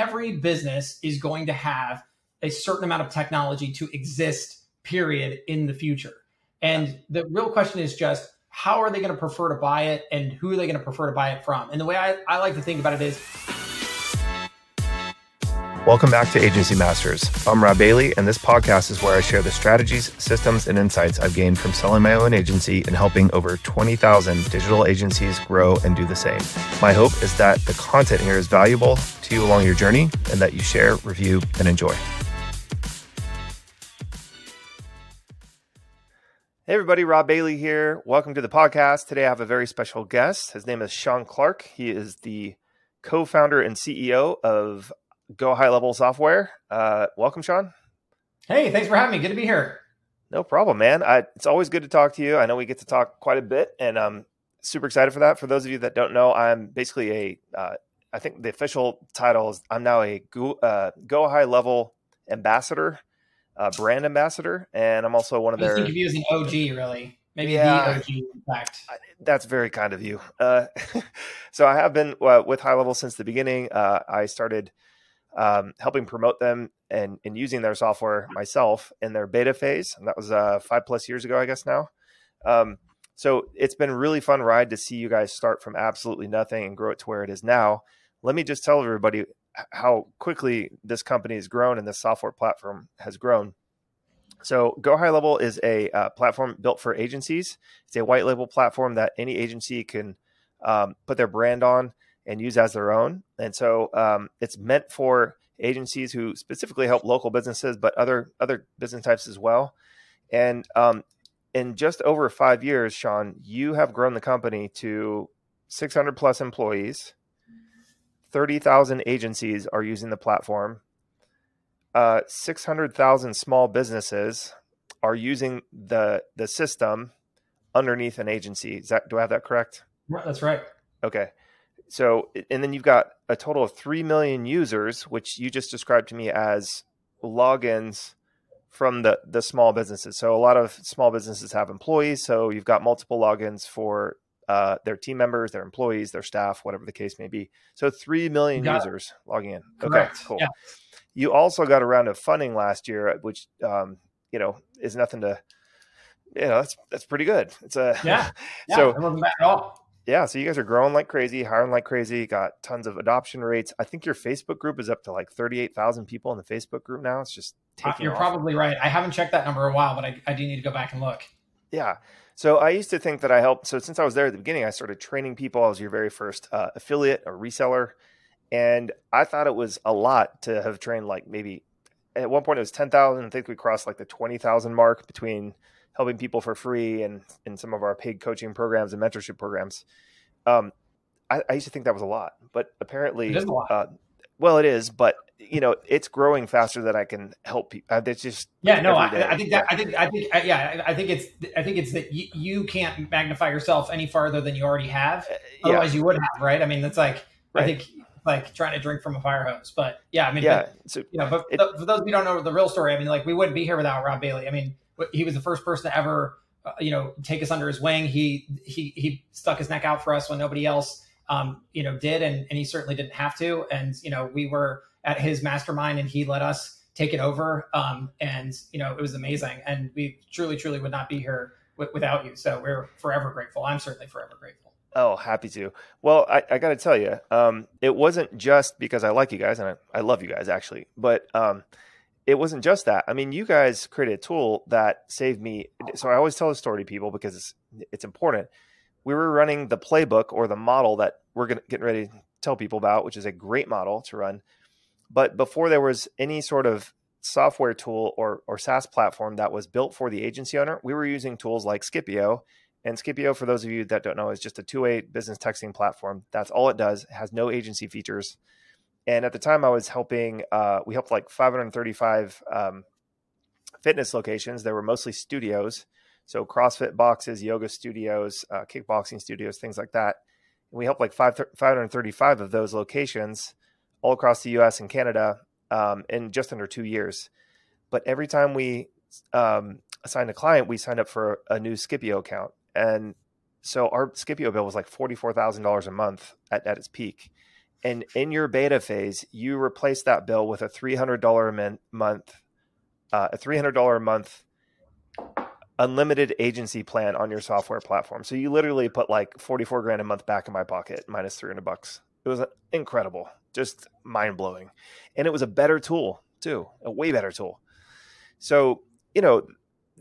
every business is going to have a certain amount of technology to exist, period, in the future. And the real question is just how are they going to prefer to buy it and who are they going to prefer to buy it from? And the way I, I like to think about it is Welcome back to Agency Masters. I'm Robb Bailey, and this podcast is where I share the strategies, systems, and insights I've gained from selling my own agency and helping over 20,000 digital agencies grow and do the same. My hope is that the content here is valuable to you along your journey and that you share, review, and enjoy. Hey, everybody, Robb Bailey here. Welcome to the podcast. Today I have a very special guest. His name is Shaun Clark. He is the co founder and CEO of Go HighLevel Software. Uh, welcome, Shaun. Hey, thanks for having me. Good to be here. No problem, man. I, it's always good to talk to you. I know we get to talk quite a bit, and I'm super excited for that. For those of you that don't know, I'm basically a, uh, I think the official title is I'm now a Go, uh, Go HighLevel ambassador, uh, brand ambassador, and I'm also one of their. I think of you as an OG, really. Maybe yeah, the OG, in fact. That's very kind of you. Uh, so I have been uh, with HighLevel since the beginning. Uh, I started um, helping promote them and, and using their software myself in their beta phase. And that was uh, five plus years ago, I guess now. Um, so it's been a really fun ride to see you guys start from absolutely nothing and grow it to where it is now. Let me just tell everybody how quickly this company has grown and this software platform has grown. So Go HighLevel is a uh, platform built for agencies. It's a white label platform that any agency can um, put their brand on and use as their own. And so um, it's meant for agencies who specifically help local businesses, but other other business types as well. And um, in just over five years, Shaun, you have grown the company to 600 plus employees. 30,000 agencies are using the platform. Uh, 600,000 small businesses are using the the system underneath an agency. Is that do I have that correct? That's right. Okay. So, and then you've got a total of 3 million users, which you just described to me as logins from the, the small businesses. So, a lot of small businesses have employees. So, you've got multiple logins for uh, their team members, their employees, their staff, whatever the case may be. So, 3 million users it. logging in. Correct. Okay, cool. Yeah. You also got a round of funding last year, which, um, you know, is nothing to, you know, that's, that's pretty good. It's a, yeah. yeah so, it wasn't bad at all yeah, so you guys are growing like crazy, hiring like crazy, got tons of adoption rates. I think your Facebook group is up to like 38,000 people in the Facebook group now. It's just uh, taking You're off. probably right. I haven't checked that number in a while, but I, I do need to go back and look. Yeah. So I used to think that I helped. So since I was there at the beginning, I started training people. I was your very first uh, affiliate or reseller. And I thought it was a lot to have trained like maybe at one point it was 10,000. I think we crossed like the 20,000 mark between helping people for free and in some of our paid coaching programs and mentorship programs. Um, I, I, used to think that was a lot, but apparently, uh, well, it is, but you know, it's growing faster than I can help people. Uh, it's just yeah, no, I, I, think that I think I think uh, yeah, I think it's I think it's that you, you can't magnify yourself any farther than you already have. Uh, Otherwise, yeah. you would have, right? I mean, that's like right. I think like trying to drink from a fire hose. But yeah, I mean, yeah, but, so, you know, but it, for those of you who don't know the real story, I mean, like we wouldn't be here without Robb Bailey. I mean, he was the first person to ever uh, you know, take us under his wing. He he he stuck his neck out for us when nobody else, um, you know, did, and and he certainly didn't have to. And you know, we were at his mastermind, and he let us take it over. Um, and you know, it was amazing, and we truly, truly would not be here w- without you. So we're forever grateful. I'm certainly forever grateful. Oh, happy to. Well, I, I got to tell you, um, it wasn't just because I like you guys and I, I love you guys actually, but um, it wasn't just that. I mean, you guys created a tool that saved me. So I always tell the story to people because it's, it's important. We were running the playbook or the model that we're gonna, getting ready to tell people about, which is a great model to run. But before there was any sort of software tool or, or SaaS platform that was built for the agency owner, we were using tools like Zipwhip. And Zipwhip, for those of you that don't know, is just a two-way business texting platform. That's all it does. It has no agency features. And at the time, I was helping. Uh, we helped like 535 um, fitness locations. There were mostly studios, so CrossFit boxes, yoga studios, uh, kickboxing studios, things like that. And we helped like 5, 535 of those locations all across the U.S. and Canada um, in just under two years. But every time we um, assigned a client, we signed up for a new Zipwhip account, and so our Zipwhip bill was like forty four thousand dollars a month at, at its peak And in your beta phase, you replace that bill with a $300 a month, uh, a $300 a month unlimited agency plan on your software platform. So you literally put like 44 grand a month back in my pocket minus 300 bucks. It was incredible, just mind blowing. And it was a better tool too, a way better tool. So, you know,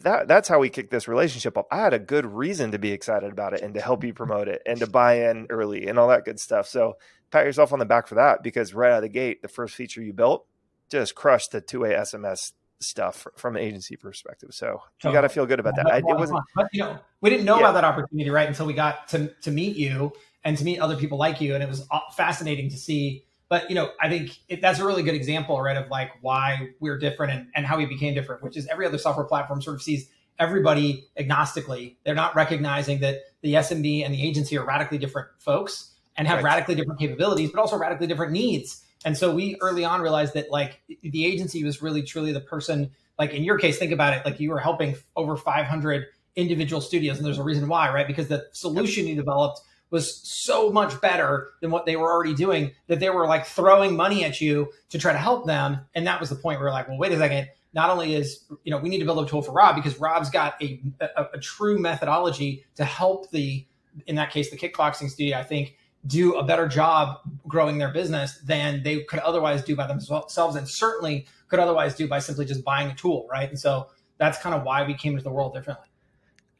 that that's how we kicked this relationship up. I had a good reason to be excited about it and to help you promote it and to buy in early and all that good stuff. So pat yourself on the back for that because right out of the gate, the first feature you built just crushed the two way SMS stuff from an agency perspective. So you got to oh, feel good about that. I, it wasn't, but, you know, we didn't know yeah. about that opportunity right until we got to to meet you and to meet other people like you, and it was uh, fascinating to see but you know, I think it, that's a really good example, right, of like why we're different and, and how we became different, which is every other software platform sort of sees everybody agnostically. They're not recognizing that the SMB and the agency are radically different folks and have right. radically different capabilities, but also radically different needs. And so we early on realized that like the agency was really truly the person. Like in your case, think about it. Like you were helping over 500 individual studios, and there's a reason why, right? Because the solution you developed was so much better than what they were already doing that they were like throwing money at you to try to help them. And that was the point where we're like, well, wait a second. Not only is, you know, we need to build a tool for Robb because Robb's got a, a, a true methodology to help the, in that case, the kickboxing studio, I think, do a better job growing their business than they could otherwise do by themselves and certainly could otherwise do by simply just buying a tool. Right. And so that's kind of why we came into the world differently.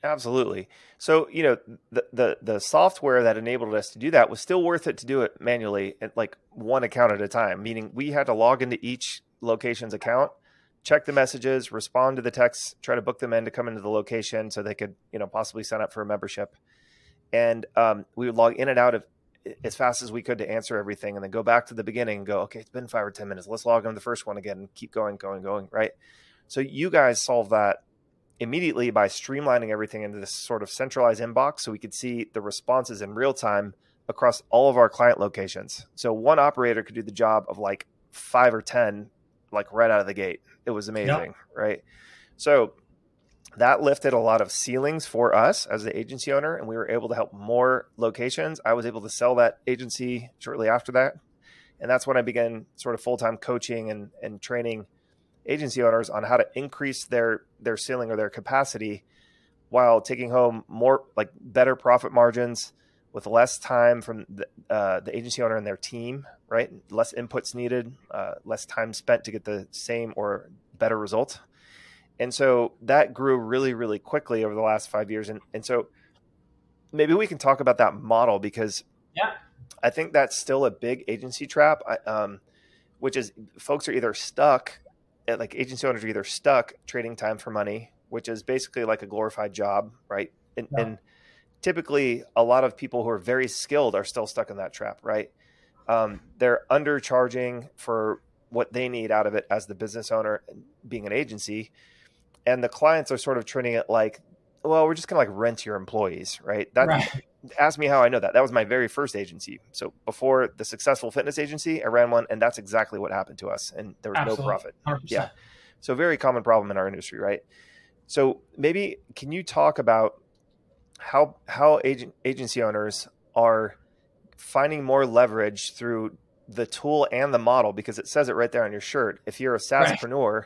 Absolutely. So, you know, the, the the software that enabled us to do that was still worth it to do it manually at like one account at a time, meaning we had to log into each location's account, check the messages, respond to the texts, try to book them in to come into the location so they could, you know, possibly sign up for a membership. And um, we would log in and out of as fast as we could to answer everything and then go back to the beginning and go, okay, it's been five or 10 minutes. Let's log on the first one again and keep going, going, going. Right. So you guys solve that immediately by streamlining everything into this sort of centralized inbox so we could see the responses in real time across all of our client locations. So one operator could do the job of like five or 10, like right out of the gate. It was amazing, yep. right? So that lifted a lot of ceilings for us as the agency owner, and we were able to help more locations. I was able to sell that agency shortly after that. And that's when I began sort of full time coaching and, and training agency owners on how to increase their their ceiling or their capacity while taking home more like better profit margins with less time from the, uh, the agency owner and their team right? Less inputs needed uh, less time spent to get the same or better result. And so that grew really really quickly over the last five years. And, and so maybe we can talk about that model because yeah. I think that's still a big agency trap. Um, which is folks are either stuck like agency owners are either stuck trading time for money, which is basically like a glorified job, right? And, yeah. and typically, a lot of people who are very skilled are still stuck in that trap, right? Um, they're undercharging for what they need out of it as the business owner, being an agency, and the clients are sort of treating it like, well, we're just gonna like rent your employees, right? That right ask me how I know that. That was my very first agency. So before the successful fitness agency, I ran one, and that's exactly what happened to us. And there was Absolutely. no profit. 100%. Yeah. So very common problem in our industry, right? So maybe can you talk about how how agent, agency owners are finding more leverage through the tool and the model because it says it right there on your shirt. If you're a SaaSpreneur, right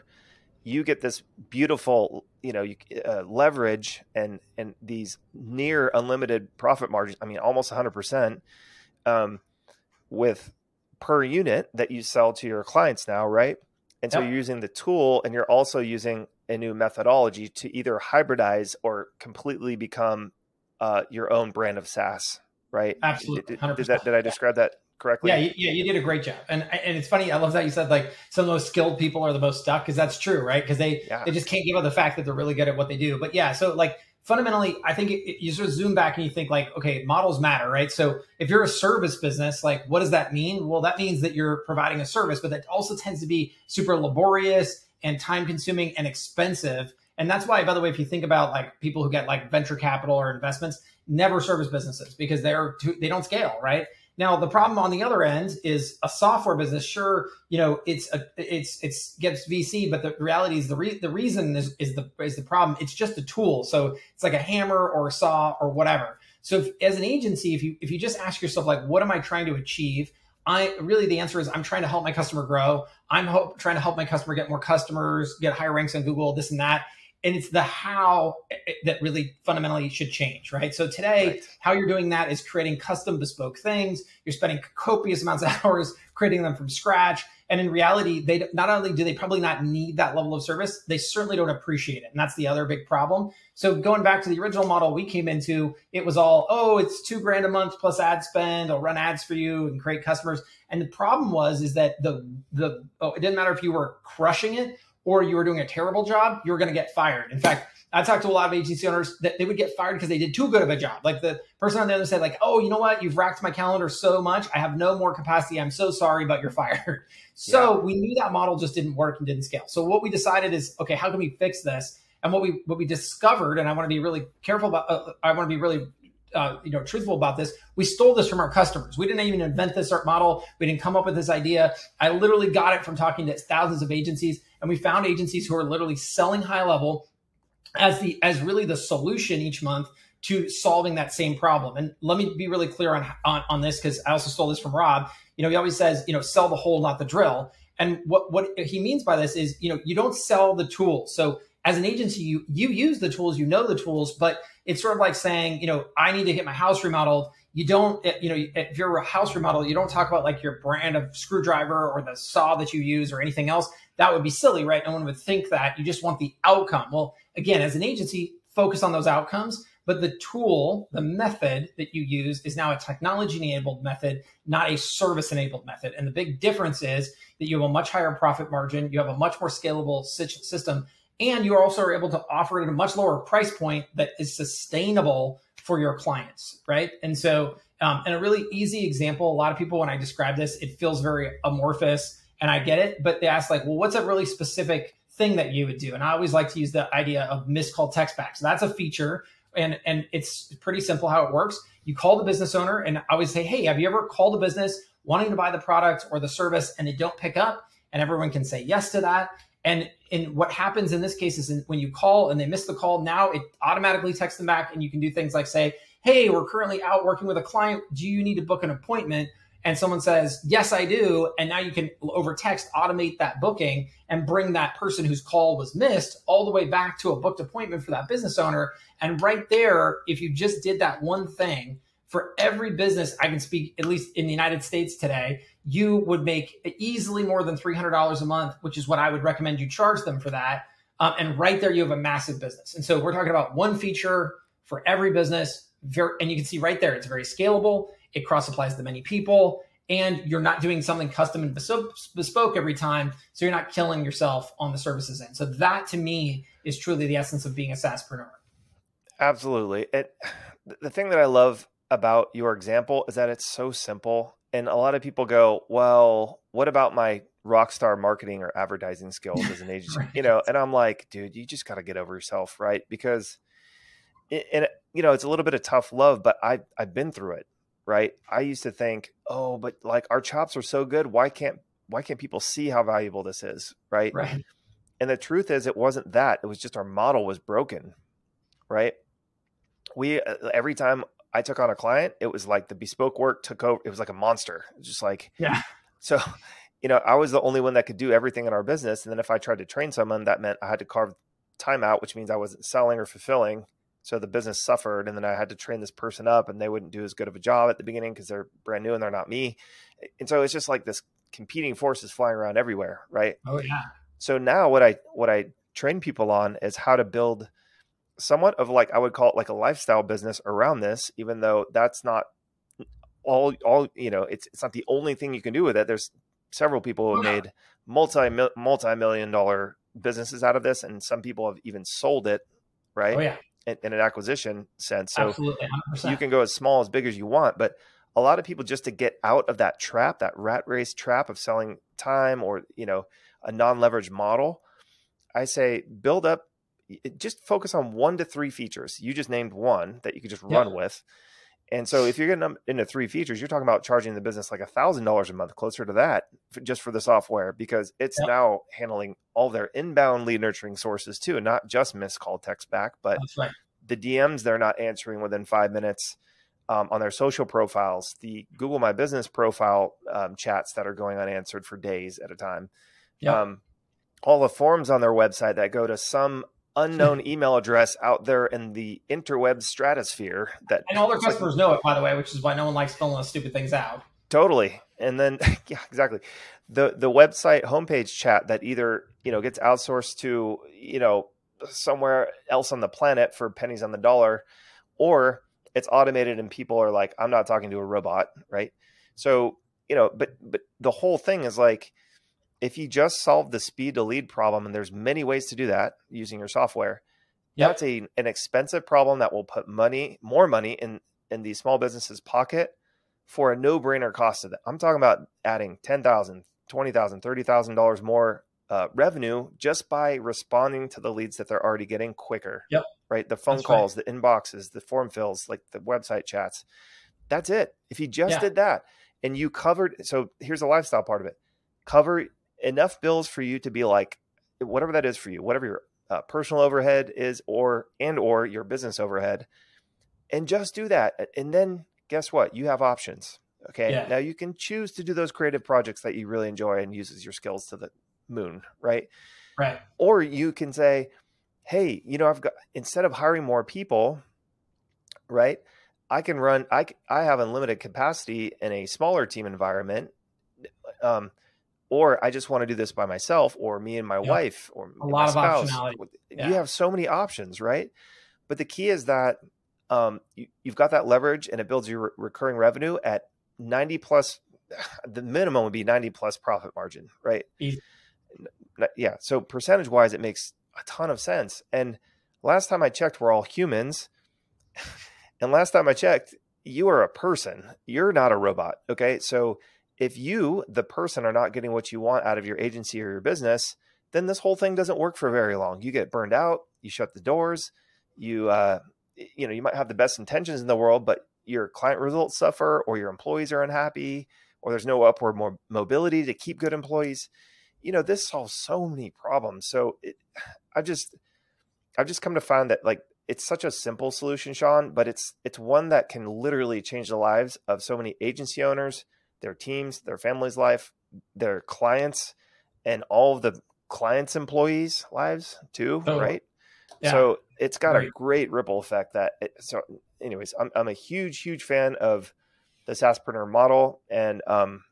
you get this beautiful you know uh, leverage and and these near unlimited profit margins i mean almost 100% um, with per unit that you sell to your clients now right and so yep. you're using the tool and you're also using a new methodology to either hybridize or completely become uh, your own brand of SaaS, right? Absolutely. Did, did, that, did I describe that correctly. Yeah, yeah, you did a great job. And and it's funny. I love that you said like some of the most skilled people are the most stuck because that's true, right? Because they yeah. they just can't give up the fact that they're really good at what they do. But yeah, so like fundamentally, I think it, it, you sort of zoom back and you think like, okay, models matter, right? So if you're a service business, like what does that mean? Well, that means that you're providing a service, but that also tends to be super laborious and time consuming and expensive. And that's why, by the way, if you think about like people who get like venture capital or investments, never service businesses because they're too, they don't scale, right? Now, the problem on the other end is a software business. Sure, you know it's a it's it's gets VC, but the reality is the re- the reason is is the is the problem. It's just a tool, so it's like a hammer or a saw or whatever. So, if, as an agency, if you if you just ask yourself like, what am I trying to achieve? I really the answer is I'm trying to help my customer grow. I'm hope, trying to help my customer get more customers, get higher ranks on Google, this and that. And it's the how that really fundamentally should change, right? So today, right. how you're doing that is creating custom bespoke things. You're spending copious amounts of hours creating them from scratch. And in reality, they not only do they probably not need that level of service, they certainly don't appreciate it. And that's the other big problem. So going back to the original model we came into, it was all, oh, it's two grand a month plus ad spend. I'll run ads for you and create customers. And the problem was is that the the oh, it didn't matter if you were crushing it or you were doing a terrible job, you were going to get fired. In fact, I talked to a lot of agency owners that they would get fired because they did too good of a job. Like the person on the other side, like, oh, you know what? You've racked my calendar so much. I have no more capacity. I'm so sorry, but you're fired. So yeah. we knew that model just didn't work and didn't scale. So what we decided is, okay, how can we fix this? And what we what we discovered, and I want to be really careful about, uh, I want to be really uh, you know truthful about this we stole this from our customers we didn't even invent this art model we didn't come up with this idea i literally got it from talking to thousands of agencies and we found agencies who are literally selling HighLevel as the as really the solution each month to solving that same problem. And let me be really clear on on, on this because I also stole this from Robb. You know, he always says, you know, sell the hole, not the drill. And what what he means by this is, you know, you don't sell the tools. So as an agency, you you use the tools, you know the tools, but it's sort of like saying, you know, I need to get my house remodeled. You don't, eh, you know, if you're a house remodel, you don't talk about like your brand of screwdriver or the saw that you use or anything else. That would be silly, right? No one would think that. You just want the outcome. Well, again, as an agency, focus on those outcomes. But the tool, the method that you use is now a technology enabled method, not a service enabled method. And the big difference is that you have a much higher profit margin, you have a much more scalable system, and you also are able to offer it at a much lower price point that is sustainable for your clients, right? And so, um, and a really easy example, a lot of people, when I describe this, it feels very amorphous and I get it, but they ask like, well, what's a really specific thing that you would do. And I always like to use the idea of missed call text back. So that's a feature and and it's pretty simple how it works. You call the business owner and I always say, "Hey, have you ever called a business wanting to buy the product or the service and they don't pick up?" And everyone can say yes to that. And and what happens in this case is when you call and they miss the call, now it automatically texts them back and you can do things like say, "Hey, we're currently out working with a client. Do you need to book an appointment?" And someone says, Yes, I do. And now you can over text automate that booking and bring that person whose call was missed all the way back to a booked appointment for that business owner. And right there, if you just did that one thing for every business, I can speak, at least in the United States today, you would make easily more than $300 a month, which is what I would recommend you charge them for that. Um, and right there, you have a massive business. And so we're talking about one feature for every business. Very, and you can see right there, it's very scalable it cross applies to many people, and you're not doing something custom and bespoke every time. So you're not killing yourself on the services end. So that to me is truly the essence of being a SaaSpreneur. Absolutely. It, the thing that I love about your example is that it's so simple. And a lot of people go, well, what about my rock star marketing or advertising skills as an agency? right. You know, and I'm like, dude, you just got to get over yourself, right? Because, it, and you know, it's a little bit of tough love, but I I've been through it right? I used to think, oh, but like our chops are so good, why can't why can't people see how valuable this is, right? Right. And the truth is, it wasn't that. It was just our model was broken, right? We uh, every time I took on a client, it was like the bespoke work took over. It was like a monster. It was just like yeah. So, you know, I was the only one that could do everything in our business, and then if I tried to train someone, that meant I had to carve time out, which means I wasn't selling or fulfilling so the business suffered, and then I had to train this person up, and they wouldn't do as good of a job at the beginning because they're brand new and they're not me. And so it's just like this competing forces flying around everywhere, right? Oh yeah. So now what I what I train people on is how to build somewhat of like I would call it like a lifestyle business around this, even though that's not all all you know it's it's not the only thing you can do with it. There's several people who oh, have made multi multi million dollar businesses out of this, and some people have even sold it, right? Oh yeah in, in an acquisition sense. So you can go as small as big as you want, but a lot of people just to get out of that trap, that rat race trap of selling time or you know a non-leveraged model, I say build up. Just focus on one to three features. You just named one that you could just run with, and so if you're getting into three features, you're talking about charging the business like a thousand dollars a month, closer to that, for, just for the software, because it's yep. now handling all their inbound lead nurturing sources too, and not just missed call text back, but right. the DMs they're not answering within five minutes. um, on their social profiles, the Google My Business profile um, chats that are going unanswered for days at a time. Yep. Um, all the forms on their website that go to some unknown email address out there in the interweb stratosphere that and all their customers like, know it by the way which is why no one likes filling those stupid things out. Totally. And then yeah exactly. The the website homepage chat that either you know gets outsourced to you know somewhere else on the planet for pennies on the dollar or it's automated and people are like i'm not talking to a robot right? So you know but but the whole thing is like if you just solve the speed to lead problem, and there's many ways to do that using your software, yep. that's a an expensive problem that will put money, more money in in the small business's pocket for a no brainer cost of that. I'm talking about adding ten thousand, twenty thousand, thirty thousand dollars more uh, revenue just by responding to the leads that they're already getting quicker. Yep. Right. The phone that's calls, right. the inboxes, the form fills, like the website chats. That's it. If you just yeah. did that and you covered, so here's the lifestyle part of it. Cover enough bills for you to be like whatever that is for you, whatever your uh, personal overhead is, or and or your business overhead, and just do that. And then guess what? You have options. Okay. Yeah. Now you can choose to do those creative projects that you really enjoy and uses your skills to the moon, right? Right. Or you can say, hey, you know, I've got instead of hiring more people, right? I can run. I I have unlimited capacity in a smaller team environment. Um, or I just want to do this by myself, or me and my yep. wife, or a lot of spouse. optionality. Yeah. You have so many options, right? But the key is that um, you, have got that leverage, and it builds your re- recurring revenue at ninety plus. The minimum would be ninety plus profit margin, right? Easy. Yeah. So percentage wise, it makes a ton of sense. And last time I checked, we're all humans. and last time I checked, you are a person. You're not a robot. Okay. So if you, the person, are not getting what you want out of your agency or your business, then this whole thing doesn't work for very long. You get burned out, you shut the doors, you, uh, you know, you might have the best intentions in the world, but your client results suffer, or your employees are unhappy, or there's no upward more mobility to keep good employees. You know, this solves so many problems. So it, I just, I've just come to find that like it's such a simple solution, Shaun, but it's it's one that can literally change the lives of so many agency owners, their teams, their family's life, their clients, and all of the clients' employees' lives too, oh, right? Yeah. So it's got right. a great ripple effect. That it, so, anyways, I'm I'm a huge huge fan of the SaaSpreneur model, and um,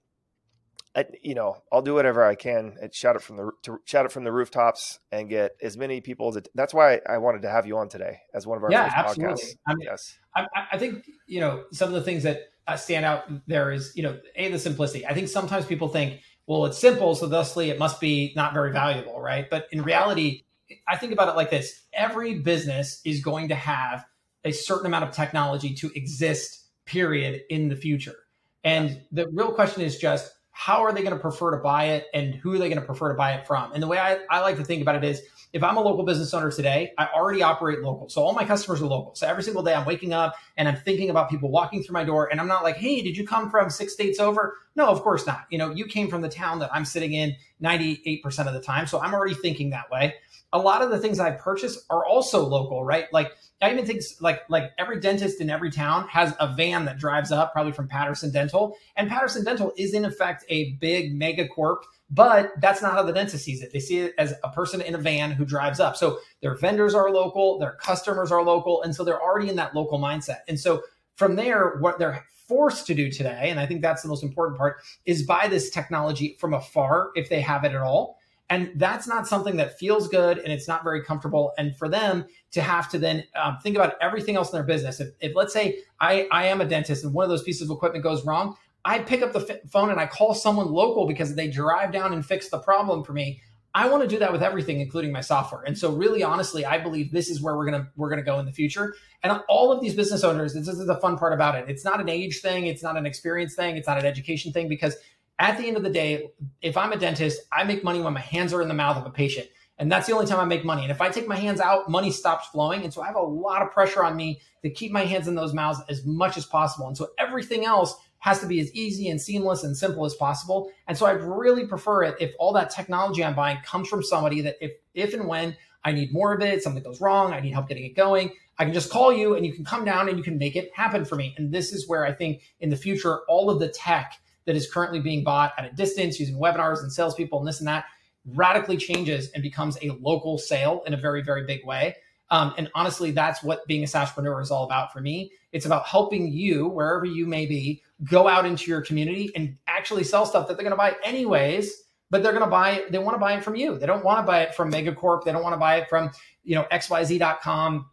I, you know, I'll do whatever I can and shout it from the to shout it from the rooftops and get as many people as it, that's why I wanted to have you on today as one of our yeah, absolutely. podcasts. I mean, yes, I, I think you know some of the things that stand out there is you know a the simplicity. I think sometimes people think, well, it's simple, so thusly it must be not very valuable, right? But in reality, I think about it like this: every business is going to have a certain amount of technology to exist, period, in the future. And the real question is just how are they going to prefer to buy it and who are they going to prefer to buy it from? And the way I, I like to think about it is if I'm a local business owner today, I already operate local. So all my customers are local. So every single day I'm waking up and I'm thinking about people walking through my door and I'm not like, hey, did you come from six states over? No, of course not. You know, you came from the town that I'm sitting in 98% of the time. So I'm already thinking that way a lot of the things I purchase are also local, right? Like I even think like like every dentist in every town has a van that drives up, probably from Patterson Dental, and Patterson Dental is in effect a big mega corp. But that's not how the dentist sees it. They see it as a person in a van who drives up. So their vendors are local, their customers are local, and so they're already in that local mindset. And so from there, what they're forced to do today, and I think that's the most important part, is buy this technology from afar if they have it at all and that's not something that feels good and it's not very comfortable. And for them to have to then um, think about everything else in their business. If, if let's say I, I am a dentist and one of those pieces of equipment goes wrong, I pick up the f- phone and I call someone local because they drive down and fix the problem for me. I want to do that with everything, including my software. And so, really, honestly, I believe this is where we're gonna we're gonna go in the future. And all of these business owners, this is the fun part about it. It's not an age thing, it's not an experience thing, it's not an education thing, because at the end of the day, if I'm a dentist, I make money when my hands are in the mouth of a patient. And that's the only time I make money. And if I take my hands out, money stops flowing. And so I have a lot of pressure on me to keep my hands in those mouths as much as possible. And so everything else has to be as easy and seamless and simple as possible. And so I'd really prefer it if all that technology I'm buying comes from somebody that if if and when I need more of it, something goes wrong, I need help getting it going, I can just call you and you can come down and you can make it happen for me. And this is where I think in the future, all of the tech that is currently being bought at a distance using webinars and salespeople and this and that radically changes and becomes a local sale in a very, very big way. Um, and honestly, that's what being a SaaSpreneur is all about for me. It's about helping you, wherever you may be, go out into your community and actually sell stuff that they're going to buy anyways. But they're going to buy, they want to buy it from you. They don't want to buy it from Megacorp. They don't want to buy it from, you know, XYZ.com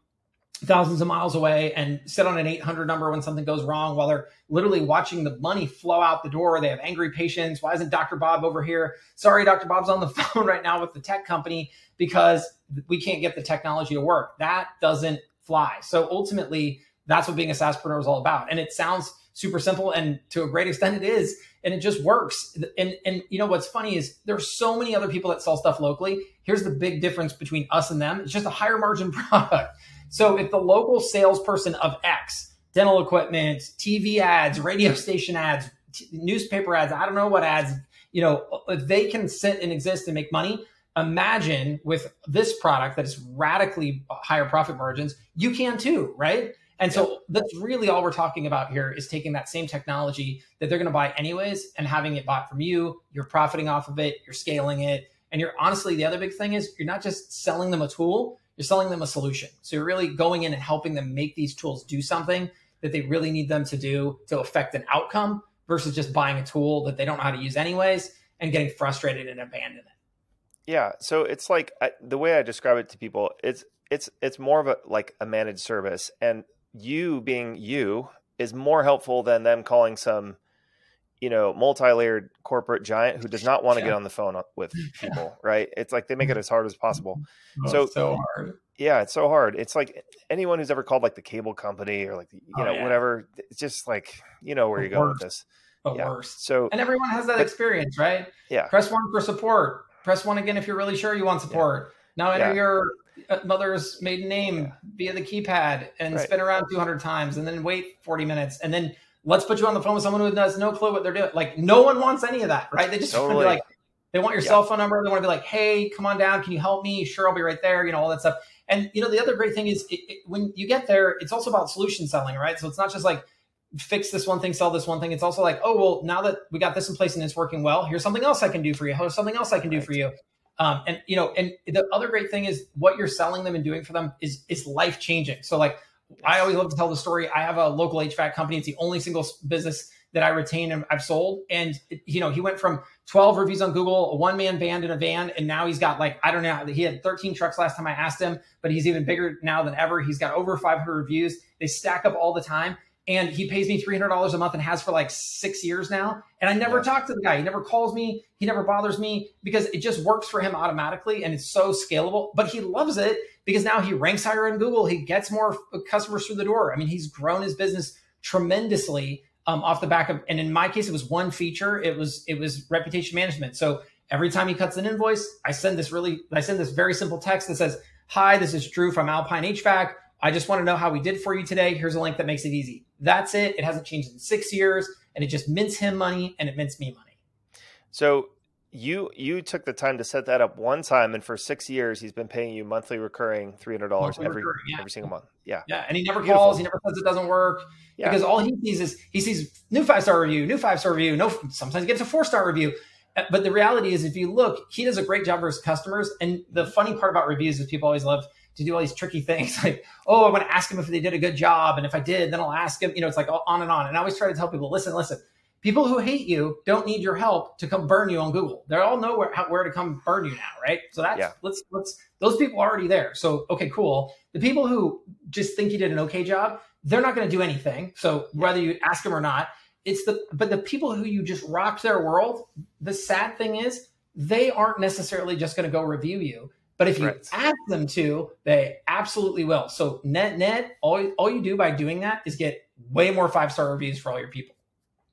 thousands of miles away and sit on an 800 number when something goes wrong while they're literally watching the money flow out the door. They have angry patients. Why isn't Dr. Bob over here? Sorry, Dr. Bob's on the phone right now with the tech company because we can't get the technology to work. That doesn't fly. So ultimately, that's what being a SaaSpreneur is all about. And it sounds super simple and to a great extent it is and it just works and and you know what's funny is there's so many other people that sell stuff locally here's the big difference between us and them it's just a higher margin product so if the local salesperson of X, dental equipment, TV ads, radio station ads, t- newspaper ads, I don't know what ads, you know, if they can sit and exist and make money, imagine with this product that is radically higher profit margins, you can too, right? And so that's really all we're talking about here is taking that same technology that they're going to buy anyways and having it bought from you. You're profiting off of it, you're scaling it. And you're honestly, the other big thing is you're not just selling them a tool, you're selling them a solution. So you're really going in and helping them make these tools do something that they really need them to do to affect an outcome versus just buying a tool that they don't know how to use anyways and getting frustrated and abandoning it. Yeah, so it's like I, the way I describe it to people, it's it's it's more of a like a managed service and you being you is more helpful than them calling some you know, multi-layered corporate giant who does not want to yeah. get on the phone with people, right? It's like they make it as hard as possible. Oh, so, so hard. Yeah, it's so hard. It's like anyone who's ever called like the cable company or like you oh, know yeah. whatever. It's just like you know where the you're worst. going with this. The yeah. worst. So and everyone has that but, experience, right? Yeah. Press one for support. Press one again if you're really sure you want support. Now enter your uh, mother's maiden name via the keypad and right. spin around 200 times and then wait 40 minutes and then let's put you on the phone with someone who has no clue what they're doing. Like no one wants any of that, right? They just totally. want to be like, they want your yeah. cell phone number. They want to be like, hey, come on down. Can you help me? Sure, I'll be right there. You know, all that stuff. And you know, the other great thing is it, it, when you get there, it's also about solution selling, right? So it's not just like fix this one thing, sell this one thing. It's also like, oh well, now that we got this in place and it's working well, here's something else I can do for you. Here's something else I can do right. for you. Um, and you know, and the other great thing is what you're selling them and doing for them is is life changing. So like I always love to tell the story. I have a local HVAC company. It's the only single business that I retain and I've sold. And you know, he went from 12 reviews on Google, a one man band in a van, and now he's got like I don't know. He had 13 trucks last time I asked him, but he's even bigger now than ever. He's got over 500 reviews. They stack up all the time. And he pays me $300 a month and has for like six years now. And I never yeah. talk to the guy. He never calls me. He never bothers me because it just works for him automatically and it's so scalable. But he loves it because now he ranks higher in Google. He gets more customers through the door. I mean, he's grown his business tremendously um, off the back of. And in my case, it was one feature. It was it was reputation management. So every time he cuts an invoice, I send this really I send this very simple text that says, "Hi, this is Drew from Alpine HVAC. I just want to know how we did for you today. Here's a link that makes it easy." That's it. It hasn't changed in six years, and it just mints him money and it mints me money. So you you took the time to set that up one time, and for six years, he's been paying you monthly recurring three hundred dollars every yeah. every single month. Yeah, yeah, and he never Beautiful. calls. He never says it doesn't work yeah. because all he sees is he sees new five star review, new five star review. No, sometimes he gets a four star review. Uh, but the reality is, if you look, he does a great job for his customers. And the funny part about reviews is people always love to do all these tricky things like, oh, I want to ask them if they did a good job, and if I did, then I'll ask them. You know, it's like on and on. And I always try to tell people, listen, listen people who hate you don't need your help to come burn you on Google. They all know where, how, where to come burn you now, right? So that's yeah. let's let's those people are already there. So okay, cool. The people who just think you did an okay job, they're not going to do anything. So whether you ask them or not, it's the but the people who you just rocked their world. The sad thing is they aren't necessarily just going to go review you. But if you right. ask them to, they absolutely will. So net net, all, all you do by doing that is get way more five star reviews for all your people.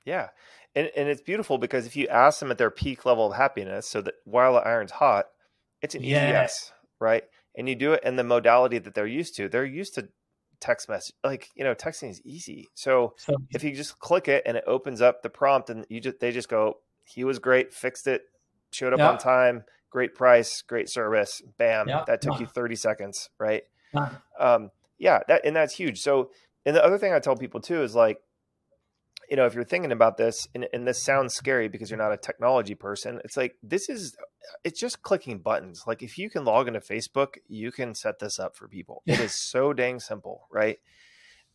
Yeah. And, and it's beautiful because if you ask them at their peak level of happiness, so that while the iron's hot, it's an easy yes, right? And you do it in the modality that they're used to. They're used to text message, like you know, texting is easy. So, so if you just click it and it opens up the prompt, and you just they just go, he was great, fixed it, showed up on time, great price, great service, bam, that took you thirty seconds, right? Um, yeah, that and that's huge. So, and the other thing I tell people too is like, you know, if you're thinking about this, and, and this sounds scary because you're not a technology person, it's like this is it's just clicking buttons. Like if you can log into Facebook, you can set this up for people. It is so dang simple, right?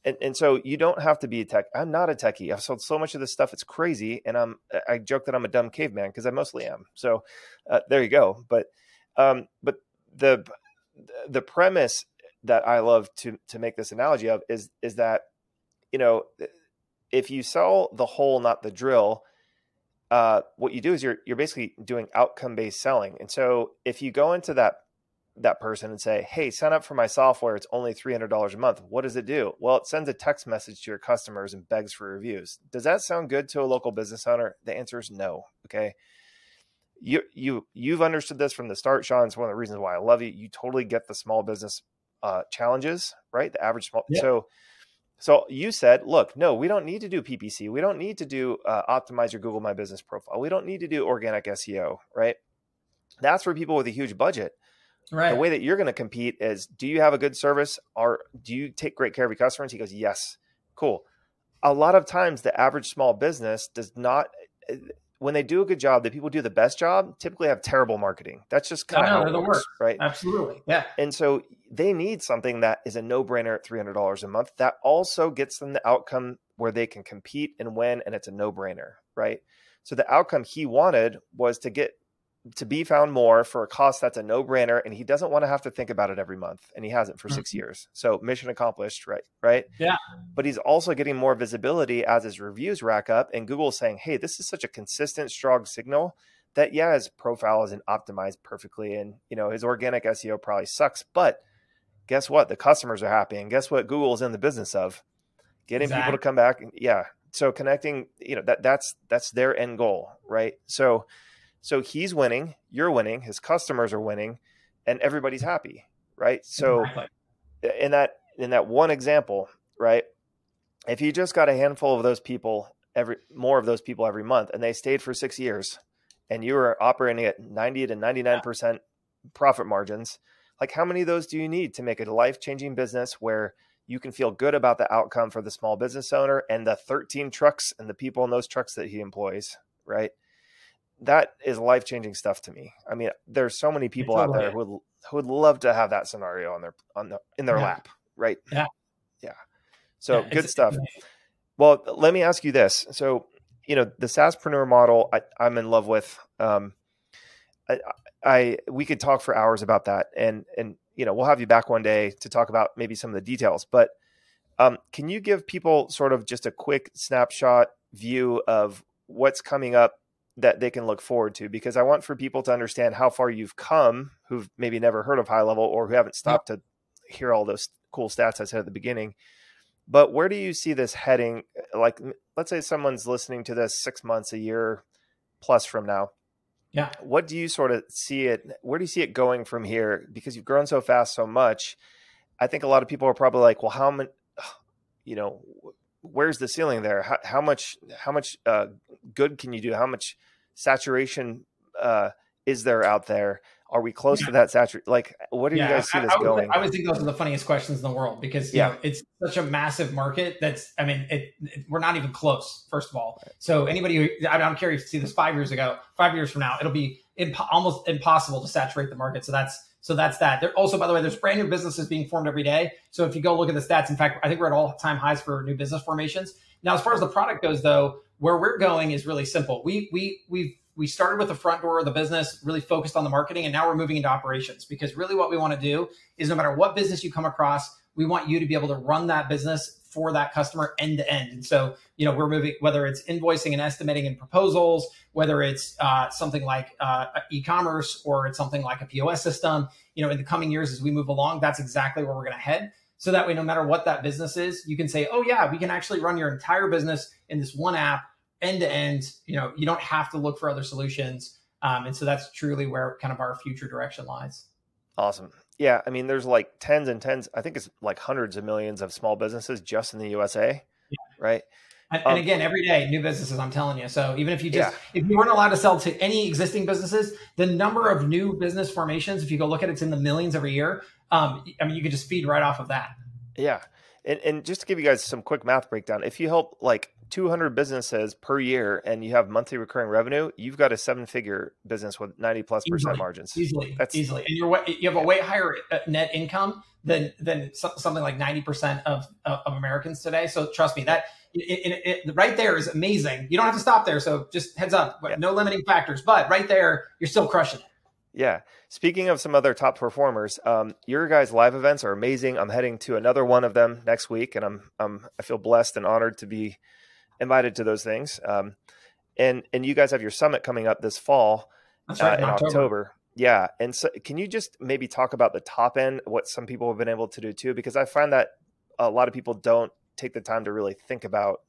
And, and so you don't have to be a tech. I'm not a techie. I've sold so much of this stuff. It's crazy. And I'm, I joke that I'm a dumb caveman because I mostly am. So uh, there you go. But, um, but the, the premise that I love to, to make this analogy of is, is that, you know, if you sell the hole, not the drill, uh, what you do is you're, you're basically doing outcome based selling. And so if you go into that that person and say, "Hey, sign up for my software. It's only three hundred dollars a month." What does it do? Well, it sends a text message to your customers and begs for reviews. Does that sound good to a local business owner? The answer is no. Okay. You you you've understood this from the start, Shaun. It's one of the reasons why I love you. You totally get the small business uh, challenges, right? The average small. Yeah. So so you said, look, no, we don't need to do PPC. We don't need to do uh, optimize your Google My Business profile. We don't need to do organic SEO, right? That's for people with a huge budget. Right. The way that you're going to compete is do you have a good service or do you take great care of your customers? He goes, yes. Cool. A lot of times, the average small business does not, eh, when they do a good job, the people do the best job typically have terrible marketing. That's just kind of it works, right? Absolutely. Yeah. And so they need something that is a no brainer at $300 a month that also gets them the outcome where they can compete and win, and it's a no brainer, right? So the outcome he wanted was to get to be found more for a cost that's a no-brainer and he doesn't want to have to think about it every month and he hasn't for mm-hmm. 6 years. So mission accomplished, right? Right? Yeah. But he's also getting more visibility as his reviews rack up and Google's saying, "Hey, this is such a consistent strong signal that yeah, his profile isn't optimized perfectly and, you know, his organic SEO probably sucks, but guess what? The customers are happy and guess what Google's in the business of? Getting exactly. people to come back and yeah. So connecting, you know, that that's that's their end goal, right? So so he's winning, you're winning, his customers are winning, and everybody's happy, right? So exactly. in that in that one example, right? If you just got a handful of those people every more of those people every month and they stayed for 6 years and you were operating at 90 to 99% yeah. profit margins, like how many of those do you need to make a life-changing business where you can feel good about the outcome for the small business owner and the 13 trucks and the people in those trucks that he employs, right? That is life changing stuff to me. I mean, there's so many people out there who would who would love to have that scenario on their on the in their yeah. lap, right? Yeah, yeah. So yeah, good stuff. Well, let me ask you this. So, you know, the SaaSpreneur model, I, am in love with. Um, I, I we could talk for hours about that, and and you know, we'll have you back one day to talk about maybe some of the details. But um, can you give people sort of just a quick snapshot view of what's coming up that they can look forward to because I want for people to understand how far you've come who've maybe never heard of HighLevel or who haven't stopped to hear all those cool stats I said at the beginning. But where do you see this heading? Like, let's say someone's listening to this six months, a year plus from now. Yeah. What do you sort of see it? Where do you see it going from here? Because you've grown so fast, so much. I think a lot of people are probably like, well, how many, you know, where's the ceiling there? How, how much, how much uh, good can you do? How much saturation uh, is there out there? Are we close yeah. to that saturation? Like, what do yeah, you guys see this I, I going? I would think those are the funniest questions in the world because yeah, know, it's such a massive market. That's, I mean, it, it, we're not even close. First of all, so anybody who I'm curious to see this five years ago, five years from now, it'll be imp- almost impossible to saturate the market. So that's so that's that. There also, by the way, there's brand new businesses being formed every day. So if you go look at the stats, in fact, I think we're at all time highs for new business formations. Now, as far as the product goes, though, where we're going is really simple. We we we we started with the front door of the business, really focused on the marketing, and now we're moving into operations because really what we want to do is no matter what business you come across, we want you to be able to run that business for that customer end to end. And so, you know, we're moving whether it's invoicing and estimating and proposals, whether it's uh, something like uh, e-commerce or it's something like a POS system. You know, in the coming years as we move along, that's exactly where we're going to head. So that way, no matter what that business is, you can say, "Oh yeah, we can actually run your entire business in this one app, end to end." You know, you don't have to look for other solutions. Um, and so that's truly where kind of our future direction lies. Awesome. Yeah, I mean, there's like tens and tens. I think it's like hundreds of millions of small businesses just in the USA, yeah. right? And, um, and, again, every day, new businesses. I'm telling you. So even if you just yeah. if you weren't allowed to sell to any existing businesses, the number of new business formations, if you go look at it, it's in the millions every year. Um, I mean, you could just feed right off of that. Yeah. And, and just to give you guys some quick math breakdown, if you help like 200 businesses per year and you have monthly recurring revenue, you've got a seven figure business with 90 plus Easily. percent margins. easily, That's- easily, and you're you have a way higher uh, net income than than something like ninety percent of, of of Americans today. So trust me, that it, it, it, right there is amazing. You don't have to stop there. So just heads up, Yeah. no limiting factors. But right there, you're still crushing it. Yeah. Speaking of some other top performers, um, your guys' live events are amazing. I'm heading to another one of them next week, and I'm, I'm I feel blessed and honored to be invited to those things. Um, and and you guys have your summit coming up this fall uh, right. in in October. October. Yeah. And so, can you just maybe talk about the top end, what some people have been able to do too? Because I find that a lot of people don't take the time to really think about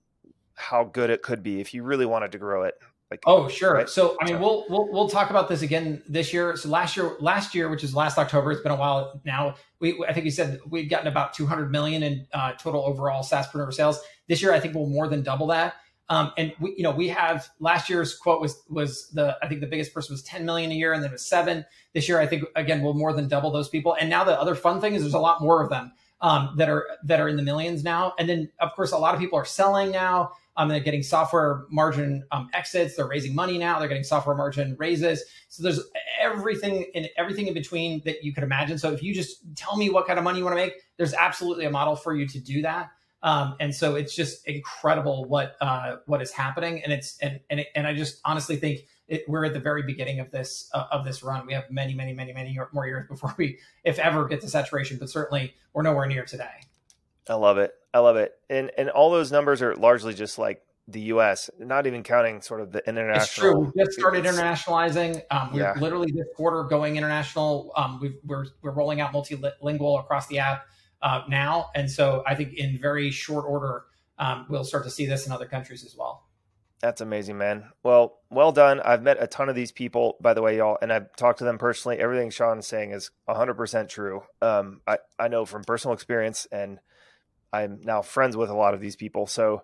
how good it could be if you really wanted to grow it. Like, Oh, sure. Right? So, I mean, So- we'll, we'll we'll talk about this again this year. So last year, last year, which is last October, it's been a while now. We I think you said we've gotten about 200 million in uh, total overall SaaSpreneur sales. This year, I think we'll more than double that. Um, and we, you know, we have last year's quote was was the I think the biggest person was 10 million a year, and then it was seven. This year, I think again we'll more than double those people. And now the other fun thing is there's a lot more of them um, that are that are in the millions now. And then of course a lot of people are selling now. Um, they're getting software margin um, exits. They're raising money now. They're getting software margin raises. So there's everything in everything in between that you could imagine. So if you just tell me what kind of money you want to make, there's absolutely a model for you to do that. Um, and so it's just incredible what uh, what is happening. And it's and and, it, and I just honestly think it, we're at the very beginning of this uh, of this run. We have many many many many more years before we, if ever, get to saturation. But certainly we're nowhere near today. I love it. I love it. And and all those numbers are largely just like the U.S., not even counting sort of the international. It's true. We just started internationalizing. Um, we're Yeah. literally this quarter going international. Um, we've, we're we're rolling out multilingual across the app uh, now, and so I think in very short order um, we'll start to see this in other countries as well. That's amazing, man. Well, well done. I've met a ton of these people, by the way, y'all, and I've talked to them personally. Everything Shaun is saying is 100% true. Um, I, I know from personal experience, and I'm now friends with a lot of these people. So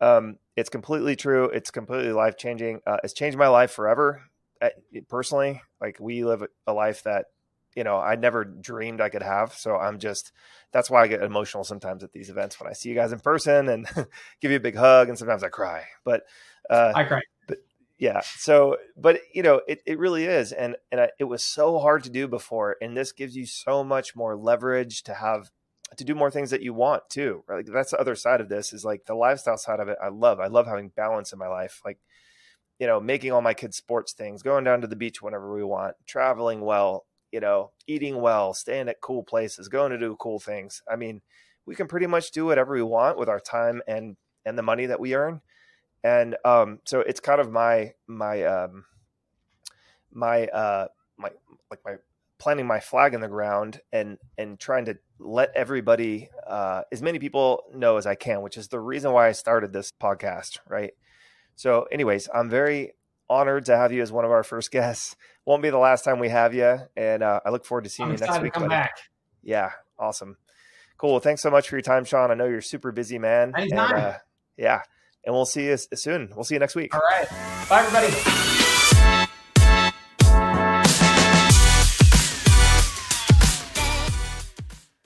um, it's completely true. It's completely life changing. Uh, it's changed my life forever. I, personally, like we live a life that you know I never dreamed I could have. So I'm just that's why I get emotional sometimes at these events when I see you guys in person and give you a big hug, and sometimes I cry. But uh, I cry. yeah so but you know it, it really is and and I, it was so hard to do before and this gives you so much more leverage to have to do more things that you want too right? like that's the other side of this is like the lifestyle side of it i love. I love having balance in my life like you know making all my kids sports things going down to the beach whenever we want traveling well you know eating well staying at cool places going to do cool things. I mean we can pretty much do whatever we want with our time and and the money that we earn. And um, so it's kind of my my um, my uh, my like my planting my flag in the ground and and trying to let everybody uh, as many people know as I can, which is the reason why I started this podcast, right? So, anyways, I'm very honored to have you as one of our first guests. Won't be the last time we have you, and uh, I look forward to seeing I'm you next week. come buddy. back. Yeah, awesome, cool. Well, thanks so much for your time, Shaun. I know you're super busy, man. And, uh, yeah, and we'll see you soon. We'll see you next week. All right. Bye, everybody.